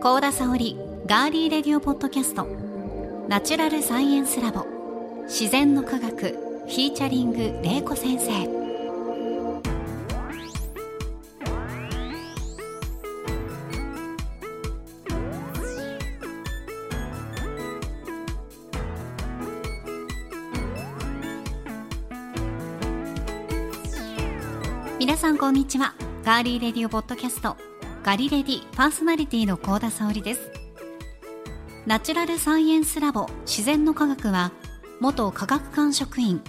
高田沙織ガーリーレディオポッドキャスト。ナチュラルサイエンスラボ。自然の科学フィーチャリング玲子先生。皆さんこんにちは。ガーリーレディオポッドキャストガリレディパーソナリティの高田沙織です。ナチュラルサイエンスラボ自然の科学は元科学館職員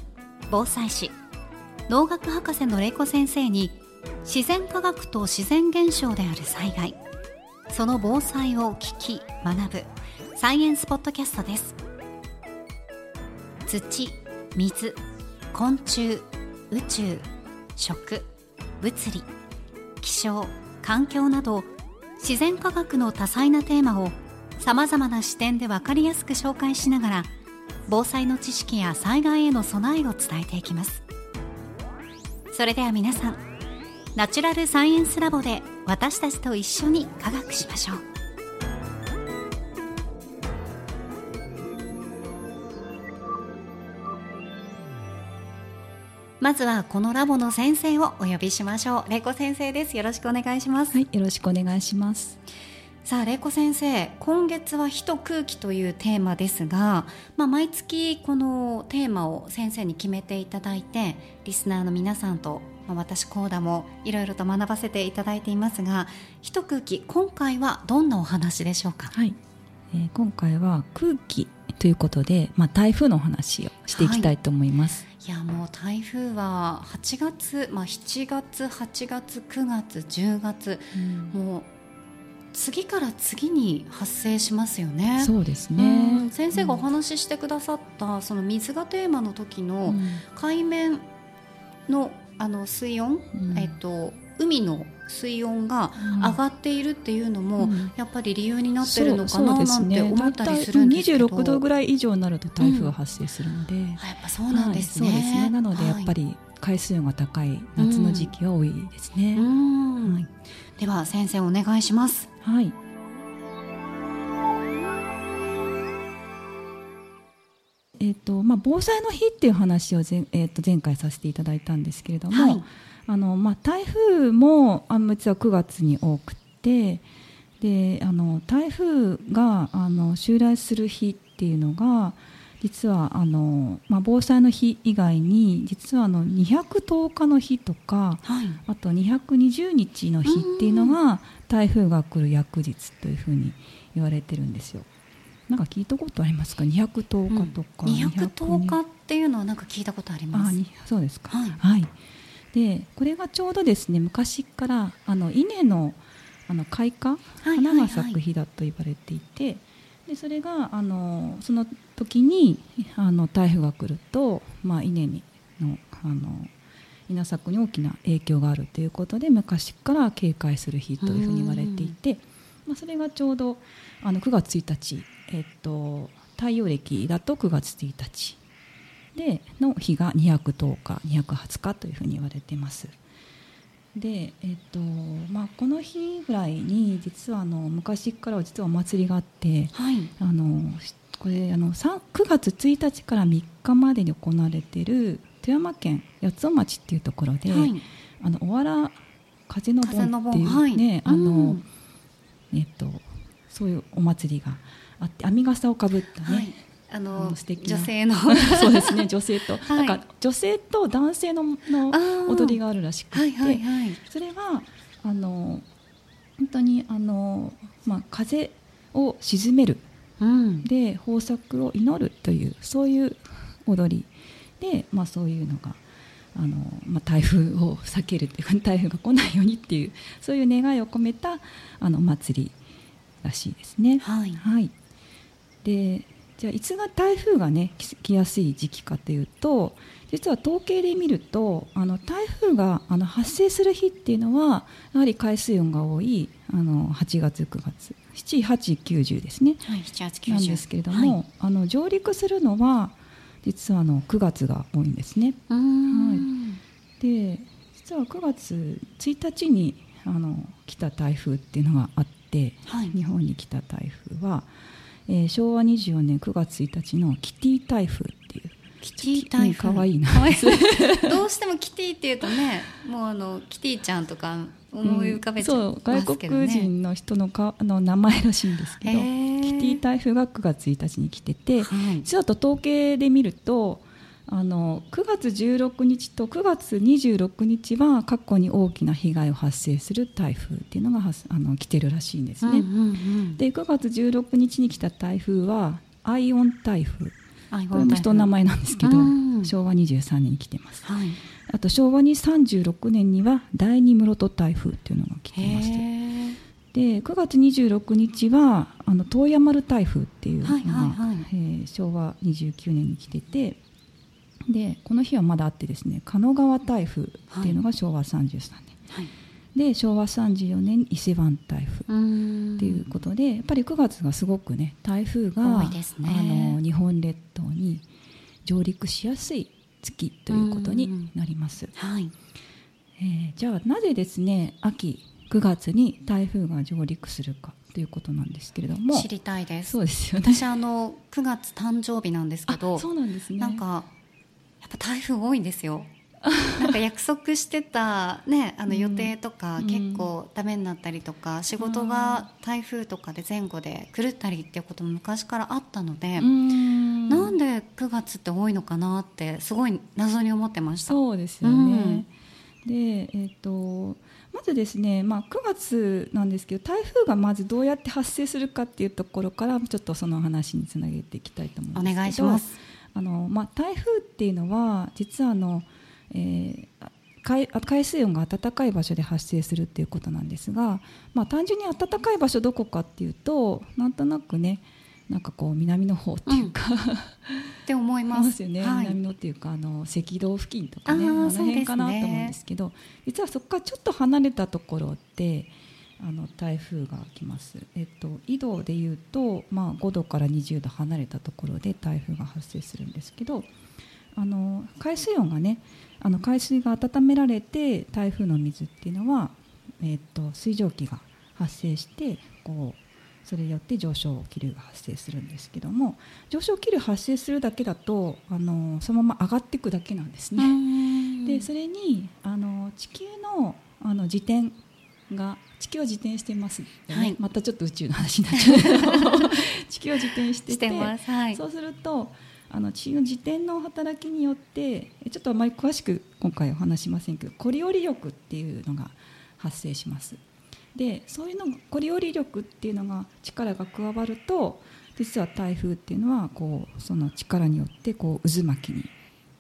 防災士。農学博士の玲子先生に自然科学と自然現象である災害。その防災を聞き学ぶサイエンスポッドキャストです。土水昆虫宇宙食物理気象環境など自然科学の多彩なテーマをさまざまな視点で分かりやすく紹介しながら防災の知識や災害への備えを伝えていきます。それでは皆さんナチュラルサイエンスラボで私たちと一緒に科学しましょう。まずはこのラボの先生をお呼びしましょう。玲子先生です。よろしくお願いします。はい、よろしくお願いします。さあ玲子先生今月は「火と空気」というテーマですが、まあ、毎月このテーマを先生に決めていただいてリスナーの皆さんと、まあ、私コーダもいろいろと学ばせていただいていますが「火と空気」今回はどんなお話でしょうか？はい、えー今回は空気ということで、まあ、台風のお話をしていきたいと思います。いやもう台風は8月、まあ、7月8月9月10月もう次から次に発生しますよね。そうですうねん。先生がお話ししてくださった、その水がテーマの時の海面のあの水温、うん。えっと、海の水温が上がっているっていうのも、うん。やっぱり理由になってるのかななんて思ったりするんですけど、大体26度ぐらい以上になると台風が発生するので、あやっぱそうなんですね。はいそうですね。なのでやっぱり、り海水温が高い夏の時期は多いですね。うん。はいでは先生お願いします。はい。えっ、とまあ防災の日っていう話を前,、えー、と前回させていただいたんですけれども、はいあのまあ台風もあの実は9月に多くて、であの台風があの襲来する日っていうのが実はあのまあ防災の日以外に実はあの210日の日とか。はいあと220日の日っていうのが台風が来る翌日というふうに言われてるんですよ。なんか聞いたことありますか？210日とか、210日っていうのはなんか聞いたことあります。あにそうですかはいはい、でこれがちょうどですね昔からあの稲のあの開花、はい花が咲く日だと言われていてでそれがあのその時にあの台風が来ると、まあ、稲にのあの稲作に大きな影響があるということで昔から警戒する日というふうに言われていて、まあ、それがちょうどあの9月1日、えっと、太陽暦だと9月1日での日が210日220日というふうに言われていますで、えっとまあ、この日ぐらいに実はあの昔からは実はお祭りがあってはい。あのこれあのさ9月1日から3日までに行われている富山県八尾町っていうところで、はい。あのおわら風の盆っていう盆はいね、あのうんえっとそういうお祭りがあって編み笠をかぶったね、はい。ああのの素敵な。女性の。そうですね女性と、はい。なんか女性と男性のの踊りがあるらしくて、はいはいはい。それはあの本当にあの、まあ、風を鎮める。うん。で豊作を祈るというそういう踊り。で、まあ、そういうのがあの、まあ、台風を避けるっていうか 台風が来ないようにっていうそういう願いを込めたあのお祭りらしいですね。はい。はい、でじゃあいつが台風がね来来やすい時期かというと実は統計で見るとあの台風があの発生する日っていうのはやはり海水温が多いあの8月9月78910ですねはい。7月90なんですけれども、あの上陸するのは実はあの9月が多いんですね。うーん。で実は9月1日にあの来た台風っていうのがあって、日本に来た台風は、えー、昭和24年9月1日のキティ台風っていう。キティ台風かわいいな。どうしてもキティっていうとねもうあのキティちゃんとか思い浮かべちゃう、ん、外国人の人のかの名前らしいんですけどキティ台風が9月1日に来てて、はい、実はと統計で見るとあの9月16日と9月26日は過去に大きな被害を発生する台風っていうのがあの来てるらしいんですね。うんうんうん、で9月16日に来た台風はアイオン台風。これも人の名前なんですけど、昭和23年に来てます、はい、あと昭和に36年には第二室戸台風っていうのが来てましてで9月26日はあの遠山丸台風っていうのが、はいはいはい、えー、昭和29年に来ててでこの日はまだあってですね狩野川台風っていうのが昭和33年、はい、で昭和34年伊勢湾台風っていうことでやっぱり9月がすごくね台風が、ね、あの日本列島に上陸しやすい月ということになります。はい。えー、じゃあなぜですね秋9月に台風が上陸するかということなんですけれども。知りたいですそうですよね私あの9月誕生日なんですけどそうなんですねなんかやっぱ台風多いんですよ。なんか約束してた、ね、あの予定とか結構ダメになったりとか、うん、仕事が台風とかで前後で狂ったりっていうことも昔からあったので、うん、なんで9月って多いのかなってすごい謎に思ってました。そうですよね、うん、で、えーと、まずですね、まあ、9月なんですけど台風がまずどうやって発生するかっていうところからちょっとその話につなげていきたいと思うんですお願いしますあの、まあ、台風っていうのは実はあのえー、海海水温が暖かい場所で発生するっていうことなんですが、まあ、単純に暖かい場所どこかっていうとなんとなくねなんかこう南の方っていうか、うん、って思います。よね、はい、南のっていうかあの赤道付近とかねあの辺かなと思うんですけど、ね、実はそこからちょっと離れたところであの台風が来ます、えっと、緯度でいうと、まあ、5度から20度離れたところで台風が発生するんですけどあの海水温がねあの海水が温められて台風の水っていうのは、えー、と水蒸気が発生してこうそれによって上昇気流が発生するんですけども上昇気流発生するだけだとあのそのまま上がっていくだけなんですね。でそれにあの地球のあの自転が地球は自転してます、ね、はい、またちょっと宇宙の話になっちゃう。け ど地球は自転してて、はい、そうするとあの地の自転の働きによってちょっとあまり詳しく今回お話しませんけどコリオリ力っていうのが発生します。でそういうのコリオリ力っていうのが力が加わると実は台風っていうのはこうその力によってこう渦巻きに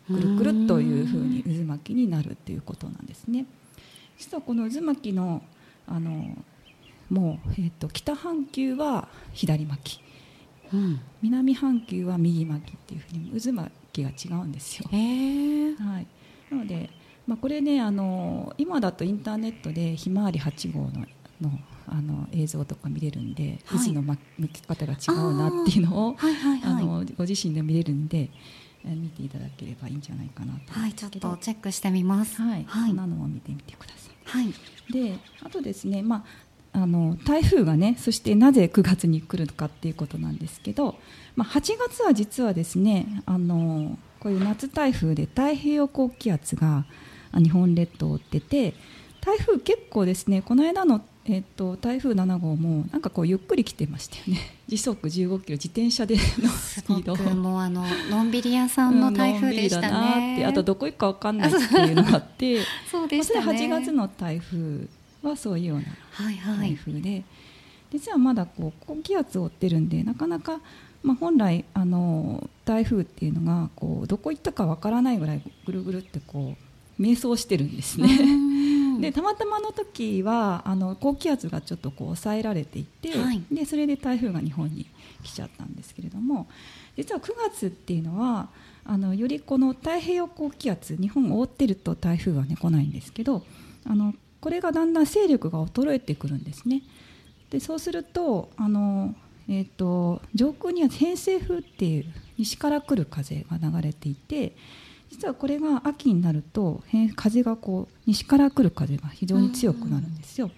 くるくるというふうに渦巻きになるっていうことなんですね。実はこの渦巻きのあのもう、えーと北半球は左巻き。うん、南半球は右巻きっていうふうに渦巻きが違うんですよ。はい、なので、まあ、これねあの今だとインターネットでひまわり8号ののあの映像とか見れるんで、はい、渦の向き方が違うなっていうのをあ、はいはいはい、あのご自身で見れるんで見ていただければいいんじゃないかなと。はいちょっとチェックしてみます。はい、はい、そんなのを見てみてくださいはい。であとですねまああの台風がねそしてなぜ9月に来るかっていうことなんですけど、まあ、8月は実はですねあのこういう夏台風で太平洋高気圧が日本列島を追ってて台風結構ですねこの間の、えっと、台風7号もなんかこうゆっくり来てましたよね。時速15キロ自転車でのスピード。もうあののんびり屋さんの台風でしたね、ってあとどこ行くか分かんないっていうのがあって。そうでしたね、8月の台風はそういうような台風で、はいはい、実はまだこう高気圧を追ってるんでなかなか、まあ、本来あの台風っていうのがこうどこ行ったかわからないぐらいぐるぐるってこう迷走してるんですね。でたまたまの時はあの高気圧がちょっとこう抑えられていて、はい、でそれで台風が日本に来ちゃったんですけれども実は9月っていうのはあのよりこの太平洋高気圧日本を覆ってると台風は、ね、来ないんですけどあのこれがだんだん勢力が衰えてくるんですね。でそうするとあの、えーと、上空には偏西風っていう西から来る風が流れていて実はこれが秋になると風がこう西から来る風が非常に強くなるんですよ。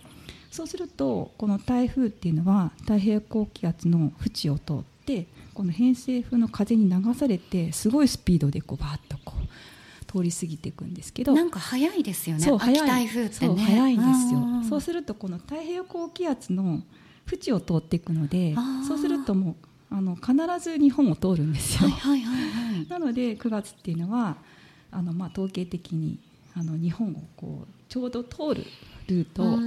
そうするとこの台風っていうのは太平洋高気圧の縁を通ってこの偏西風の風に流されてすごいスピードでこうバーッとこう通り過ぎていくんですけど。なんか早いですよねそう早い。台風ってね。早いんですよ。そうするとこの太平洋高気圧の縁を通っていくのでそうするともうあの必ず日本を通るんですよ、なので9月っていうのはあの、まあ、統計的にあの日本をこうちょうど通るルートを行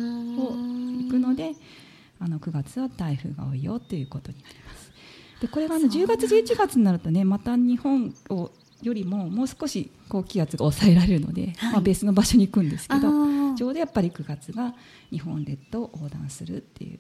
んくのであの9月は台風が多いよということになります。でこれがあの10月11月になるとねまた日本をよりももう少し高気圧が抑えられるので、はい。まあ、別の場所に行くんですけどちょうどやっぱり9月が日本列島を横断するっていう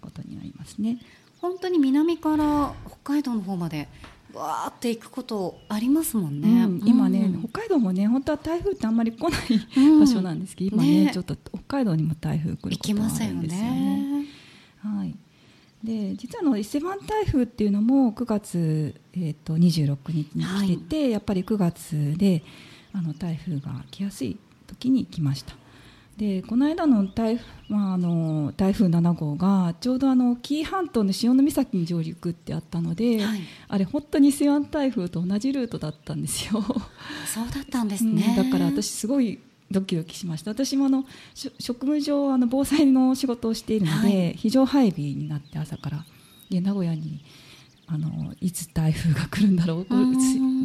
ことになりますね。本当に南から北海道の方までわーって行くことありますもんね、うん今ね、うん北海道もね本当は台風ってあんまり来ないうん場所なんですけど、今ねね。ちょっと北海道にも台風来る行ことがあるんですよね。ね。はい、で実はあの伊勢湾台風っていうのも9月、えー、と26日に来てて、やっぱり9月であの台風が来やすい時に来ました。でこの間の台,、まあ、あの台風7号がちょうどあの紀伊半島の潮岬に上陸ってあったので、はい。あれ本当に伊勢湾台風と同じルートだったんですよ。そうだったんですね、うんだから私すごいドキドキしました。私もあのし職務上あの防災の仕事をしているので、はい。非常配備になって朝からで名古屋にあのいつ台風が来るんだろう？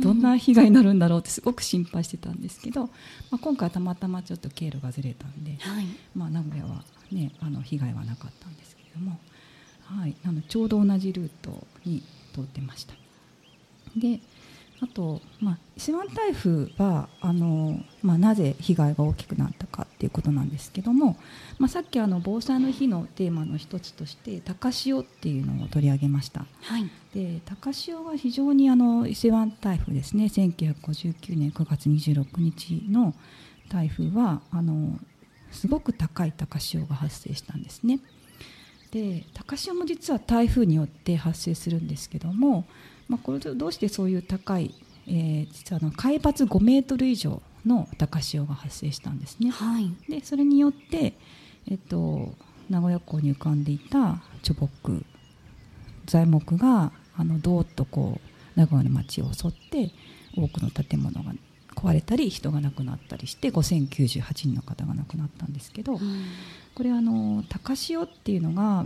どんな被害になるんだろう？ってすごく心配してたんですけど、まあ、今回たまたまちょっと経路がずれたんで、はい。まあ、名古屋は、ね、あの被害はなかったんですけれども、はい、なのでちょうど同じルートに通ってました。であと、まあ、伊勢湾台風はあの、まあ、なぜ被害が大きくなったかっていうことなんですけども、まあ、さっきあの防災の日のテーマの一つとして高潮っていうのを取り上げました。はいで高潮は非常にあの伊勢湾台風ですね1959年9月26日の台風はあのすごく高い高潮が発生したんですね。で高潮も実は台風によって発生するんですけども、まあ、これどうしてそういう高い、えー実はあの海抜5メートル以上の高潮が発生したんですね。はいでそれによって、えっと、名古屋港に浮かんでいた貯木材木があのどーっとこう名古屋の町を襲って多くの建物が壊れたり人が亡くなったりして5098人の方が亡くなったんですけど、うんこれあの高潮っていうのが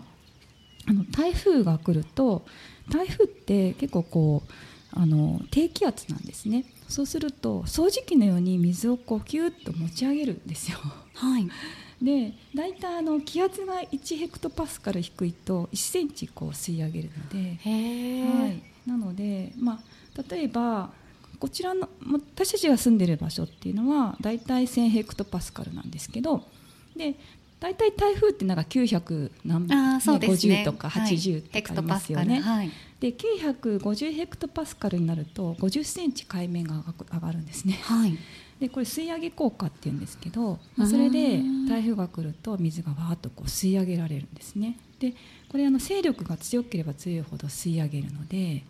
あの台風が来ると台風って結構こうあの低気圧なんですね。そうすると掃除機のように水をこうキュッと持ち上げるんですよ。はい。で大体あの気圧が1ヘクトパスカル低いと1センチこう吸い上げるので、はい、なので、まあ、例えばこちらのま私たちが住んでる場所っていうのは大体1000ヘクトパスカルなんですけどで大体台風ってなんか900何、ね50とかはい。80ヘクトとかありますよね。はい。で950ヘクトパスカルになると50センチ海面が上がるんですね。はい。でこれ吸い上げ効果っていうんですけど、まあそれでうん台風が来ると水がわーっとこう吸い上げられるんですね。でこれあの勢力が強ければ強いほど吸い上げるので,、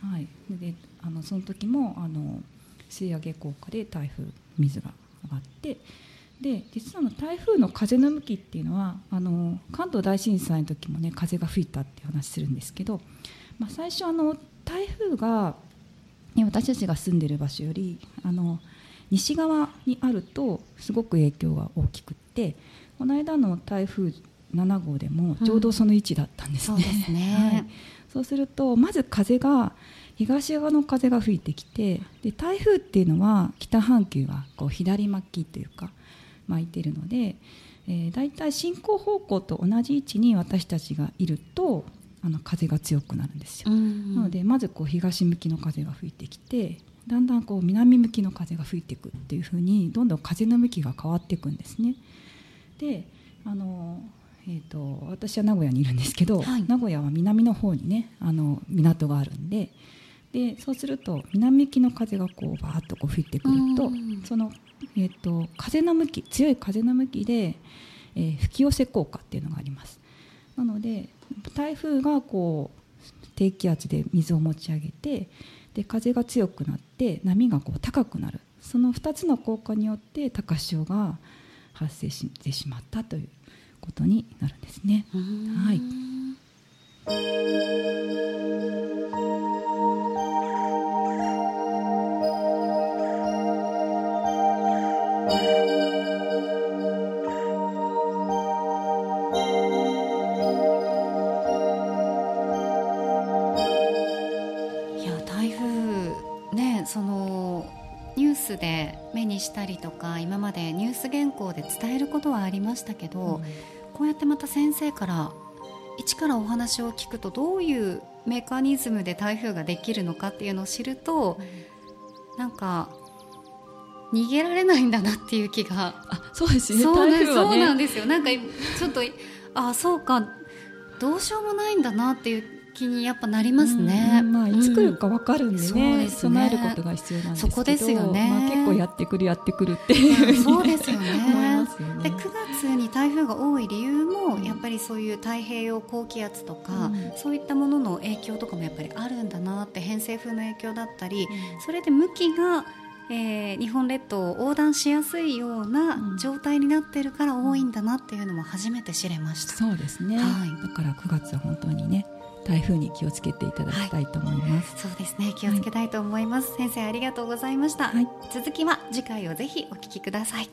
はい、であのその時もあの吸い上げ効果で台風水が上がってで実はあの台風の風の向きっていうのはあの関東大震災の時もね風が吹いたっていう話するんですけど、まあ、最初あの台風がね私たちが住んでる場所よりあの西側にあるとすごく影響が大きくってこの間の台風7号でもちょうどその位置だったんですね。そうですね。はい、そうするとまず風が東側の風が吹いてきてで台風っていうのは北半球はこう左巻きというか巻いてるので、えー、だいたい進行方向と同じ位置に私たちがいるとあの風が強くなるんですよ。うんなのでまずこう東向きの風が吹いてきてだんだんこう南向きの風が吹いていくっていう風にどんどん風の向きが変わっていくんですね。であの、えー、と私は名古屋にいるんですけど、はい名古屋は南の方にねあの港があるんででそうすると南向きの風がこうバーッとこう吹いてくるとうんその、えー、と風の向き強い風の向きで、えー吹き寄せ効果っていうのがあります。なので台風がこう低気圧で水を持ち上げてで風が強くなって波がこう高くなるその2つの効果によって高潮が発生してしまったということになるんですね。はいいスで目にしたりとか今までニュース原稿で伝えることはありましたけど、こうやってまた先生から一からお話を聞くとどういうメカニズムで台風ができるのかっていうのを知ると、なんか逃げられないんだなっていう気が。あそうですね。そうなん台風はそうなんねですよ。なんかちょっとあそうか。どうしようもないんだなっていう気にやっぱなりますね。うんまあ、いつ来るか分かるんでそうね,、ですね。備えることが必要なんですけどそこですよね。まあ、結構やってくるやってくるってうんいうそうですよね。思いますよでね。9月に台風が多い理由もやっぱりそういう太平洋高気圧とか、うん。そういったものの影響とかもやっぱりあるんだなって偏西風の影響だったりそれで向きが、えー日本列島を横断しやすいようなうん。状態になってるから多いんだなっていうのも初めて知れました。そうですね、はい。だから9月は本当にね台風に気をつけていただきたいと思います。そうですね。気をつけたいと思います、先生ありがとうございました、はい。続きは次回をぜひお聞きください。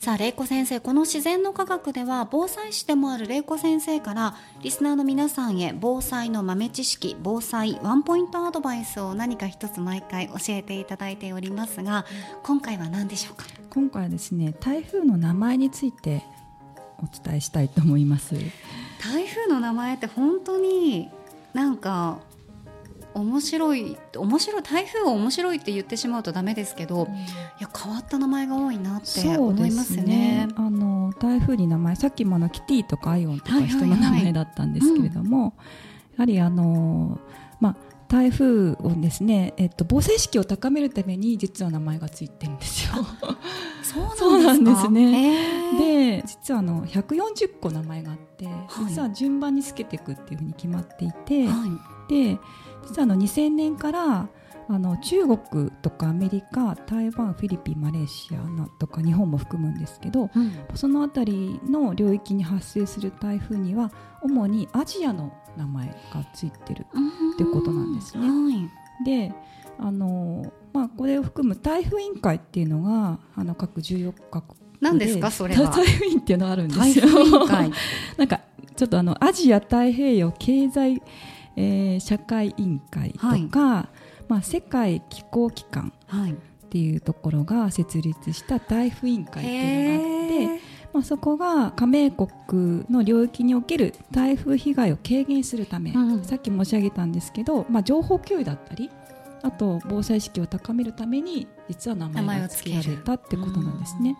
さあ玲子先生この自然の科学では防災士でもある玲子先生からリスナーの皆さんへ防災の豆知識防災ワンポイントアドバイスを何か一つ毎回教えていただいておりますが今回は何でしょうか？今回はですね台風の名前についてお伝えしたいと思います。台風の名前って本当になんか面白い面白い台風を面白いって言ってしまうとダメですけどいや変わった名前が多いなって思いでますねね。あの台風に名前さっきもあのキティとかアイオンとか人の名前だったんですけれども、やはりあのまあ台風をですね、えっと、防災意識を高めるために実は名前がついてるんですよ。そうなんですか？そうなんですね。へー。で実はあの140個名前があって、実は順番につけていくっていうふうに決まっていて、はい。で実はあの2000年からあの中国とかアメリカ台湾フィリピンマレーシアなとか日本も含むんですけどうん。その辺りの領域に発生する台風には主にアジアの名前がついてるっていうことなんですね。はい。であの、まあ、これを含む台風委員会っていうのがあの各14カ国何ですかそれは。台風委員っていうのがあるんです台よ なんかちょっとあのアジア太平洋経済、えー社会委員会とか、まあ、世界気候機関はい。っていうところが設立した台風委員会っていうのがあって、まあ、そこが加盟国の領域における台風被害を軽減するため、うん。さっき申し上げたんですけど、まあ、情報共有だったりあと防災意識を高めるために実は名前が付けられたってことなんですね。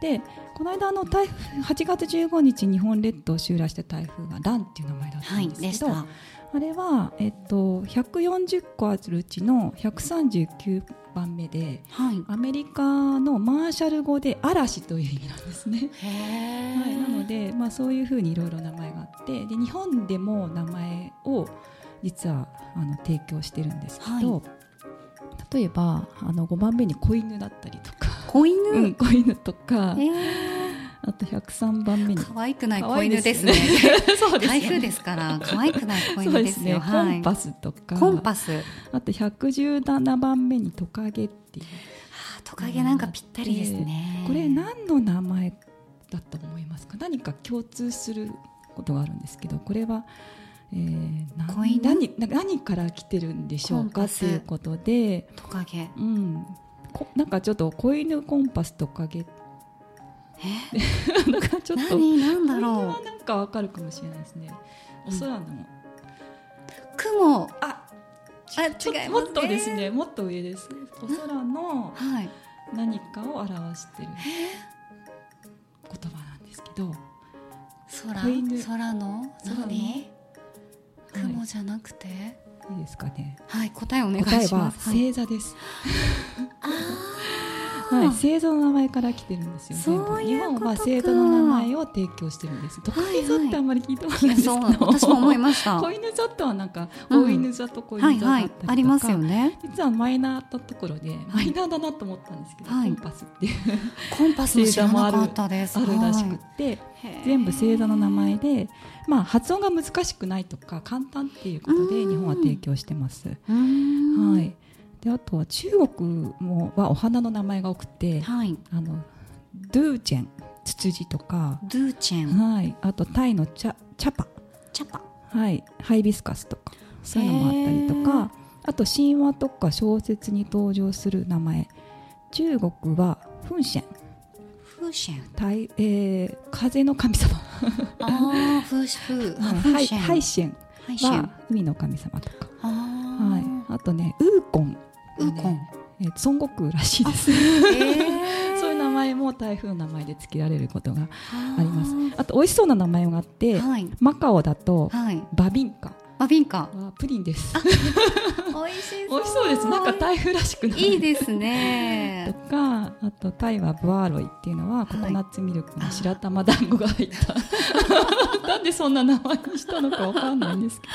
でこの間あの台風8月15日日本列島を襲来した台風がランっていう名前だったはいんですけど、でしたあれは、えっと、140個あるうちの139番目ではい。アメリカのマーシャル語で嵐という意味なんですね。へはい、なのでで、まあ、そういうふうにいろいろ名前があってで日本でも名前を実はあの提供してるんですけど、は例えばあの5番目に子犬だったりとか、子犬、うん、子犬とか。へあと103番目に。ー 可愛くない子犬ですね。そうです台風ですから可愛くない子犬ですね、コンパスとか。コンパス。あと117番目にトカゲっていう。トカゲなんかぴったりですね。これ何の名前だと思いますか？何か共通することがあるんですけどこれは、えー何な何から来てるんでしょうかコンパスっていうことで、トカゲ。うん、こなんかちょっと子犬コンパストカゲえ？なんかちょっと。何？なんだろはなんかわかるかもしれないですね。お空の、う雲。ああ違いもっとですね。もっと上です。お空のはい。何かを表してる言葉なんですけど。空空の？空の？何？はい。雲じゃなくて？いいですかね。はい答えお願いします。はい星座です。あはい、星座の名前から来てるんですよそういう日本はことか星座の名前を提供してるんです特に座ってあんまり聞いたことないんですけど、そう私も思いました。子犬座とはなんかうん。大犬座と子はいはい犬座だったりとか、ありますよね。実はマイナーなところで、マイナーだなと思ったんですけど、はい。コンパスっていうコンパスも知らなかったです。あるらしくって、全部星座の名前で、まあ、発音が難しくないとか簡単っていうことでうん。日本は提供してます。はい、であとは中国もはお花の名前が多くて、はい。あのドゥーチェンツツジとか、ドゥーチェン。はい、あとタイのチャチャパ、チャパ。はい、ハイビスカスとかそういうのもあったりとかあと神話とか小説に登場する名前。中国はフンシェンフーシェン太えー風の神様、ああフーシフーあフハイーシェンは海の神様とか、あはい。ー、あとねウーコン、ウーコン。えー孫悟空らしいです。えー。そういう名前も台風の名前で付けられることがああります。あと美味しそうな名前があって、はい。マカオだとはい。バビンカ。バビンカ。はプリンです。美味しそう。美味しそうです。なんか台風らしくない。いいです とねかあとタイはブアーロイっていうのはココナッツミルクの白玉団子が入った、なんでそんな名前にしたのかわかんないんですけど。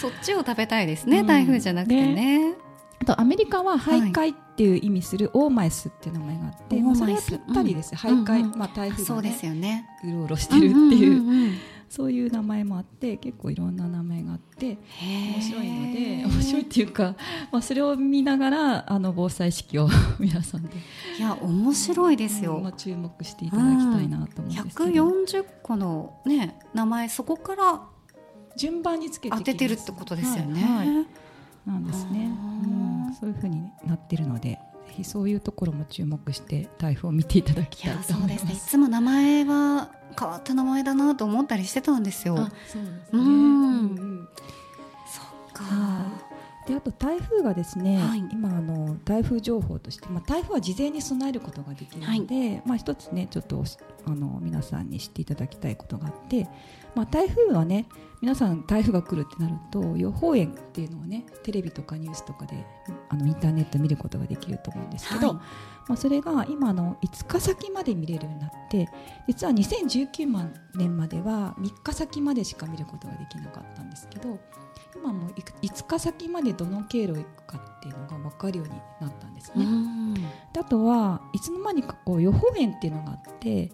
そっちを食べたいですね、うん台風じゃなくてねあとアメリカは徘徊っていう意味するオーマイスっていう名前があって、まあ、それはぴったりです、うん。徘徊、うんうん。まあ、台風が、そうでねすよね。うろうろしてるっていう,、んんんん。そういう名前もあって結構いろんな名前があって面白いので面白いっていうか、まあ、それを見ながらあの防災意識を 皆さんでいや面白いですよ、まあ、注目していただきたいなと思うんですけど、140個のね名前そこから順番につけて当ててるってことですよね、はいはい。なんですね、うん、そういうふうになってるのでぜひそういうところも注目して台風を見ていただきたいとそうです。思いますね。いつも名前は変わった名前だなと思ったりしてたんですよ。あそうですうん。ねうん。そっかであと台風がですね、はい。今あの台風情報として、まあ、台風は事前に備えることができるので、まあ、一つねちょっとあの皆さんに知っていただきたいことがあって、まあ、台風はね皆さん台風が来るってなると予報円っていうのをねテレビとかニュースとかであのインターネット見ることができると思うんですけど、はい。まあ、それが今の5日先まで見れるようになって実は2019年までは3日先までしか見ることができなかったんですけど今もう5日先までどの経路を行くかっていうのが分かるようになったんですね。うん。であとはいつの間にかこう予報円っていうのがあって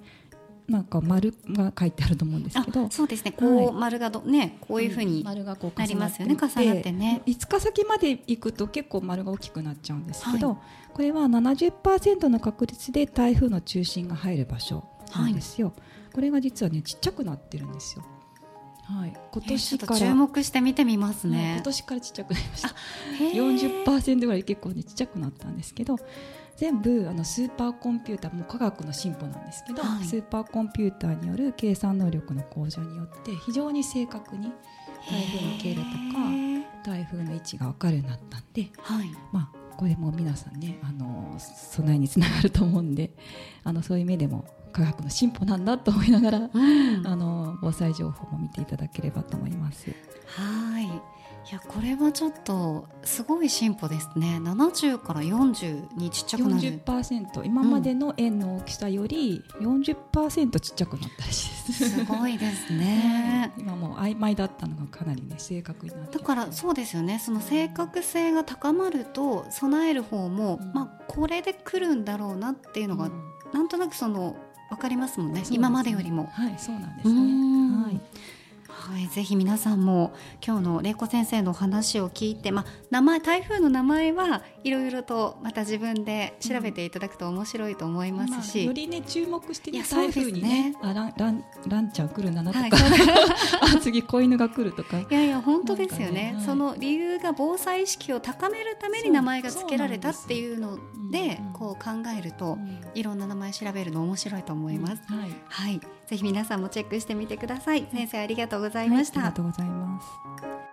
なんか丸が書いてあると思うんですあけど。そうですね。こう、はい。丸がどねこういうふうに丸がこうなりますよね。重なってね。5日先まで行くと結構丸が大きくなっちゃうんですけど、はこれは70%の確率で台風の中心が入る場所なんですよ、これが実はねちっちゃくなってるんですよはい。今年から、注目して見てみますはいね今、年からちっちゃくなりました。へー。40%ぐらい結構ねちっちゃくなったんですけど全部あのスーパーコンピューターもう科学の進歩なんですけど、はい。スーパーコンピューターによる計算能力の向上によって非常に正確に台風の経路とか台風の位置が分かるようになったんで、はい。まあ、これも皆さんねあの備えにつながると思うんであのそういう目でも科学の進歩なんだと思いながら、うんあの防災情報も見ていただければと思います。はい。いやこれはちょっとすごい進歩ですね。70から40にちっちゃくなる。40%今までの円の大きさより40%ちっちゃくなったらしいです。すごいですね。今もう曖昧だったのがかなりね正確になって。だからそうですよね。その正確性が高まると備える方も、うん。まあこれで来るんだろうなっていうのが、うん。なんとなくその分かりますもんね。今までよりも。はいそうなんですうねん。はい。はい、ぜひ皆さんも今日の玲子先生のお話を聞いて、まあ、名前台風の名前はいろいろとまた自分で調べていただくと面白いと思いますし、あよりね注目していやね。台風にねそうあランランランちゃん来るんだなとか、はい、あ 次子犬が来るとか。いやいや本当ですよね。ねはい。その理由が防災意識を高めるために名前が付けられたっていうのでうんうんこう考えるとうん。いろんな名前調べるの面白いと思います、はい。はい。ぜひ皆さんもチェックしてみてください。先生ありがとうございました、はいありがとうございます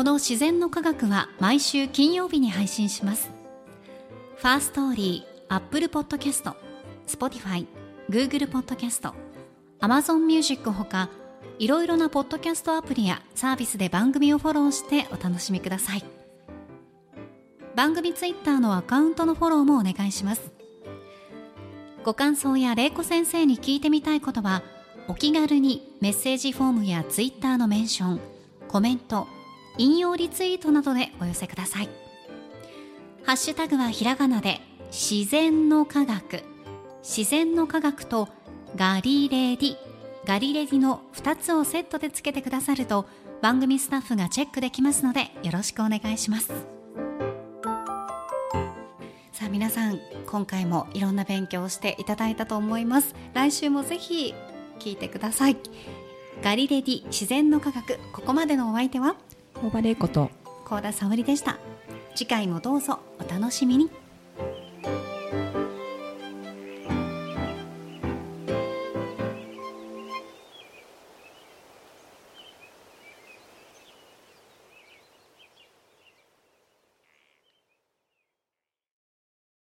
この自然の科学は毎週金曜日に配信します。 Firstory、Apple Podcast、Spotify、Google Podcast、Amazon Music ほかいろいろなポッドキャストアプリやサービスで番組をフォローしてお楽しみください。番組ツイッターのアカウントのフォローもお願いします。ご感想や玲子先生に聞いてみたいことはお気軽にメッセージフォームやツイッターのメンションコメント引用リツイートなどでお寄せください。ハッシュタグはひらがなで自然の科学。自然の科学とガリレディ。ガリレディの2つをセットでつけてくださると番組スタッフがチェックできますのでよろしくお願いします。さあ皆さん今回もいろんな勉強をしていただいたと思います。来週もぜひ聞いてください。ガリレディ自然の科学ここまでのお相手は大場玲子と幸田沙織でした。次回もどうぞお楽しみに。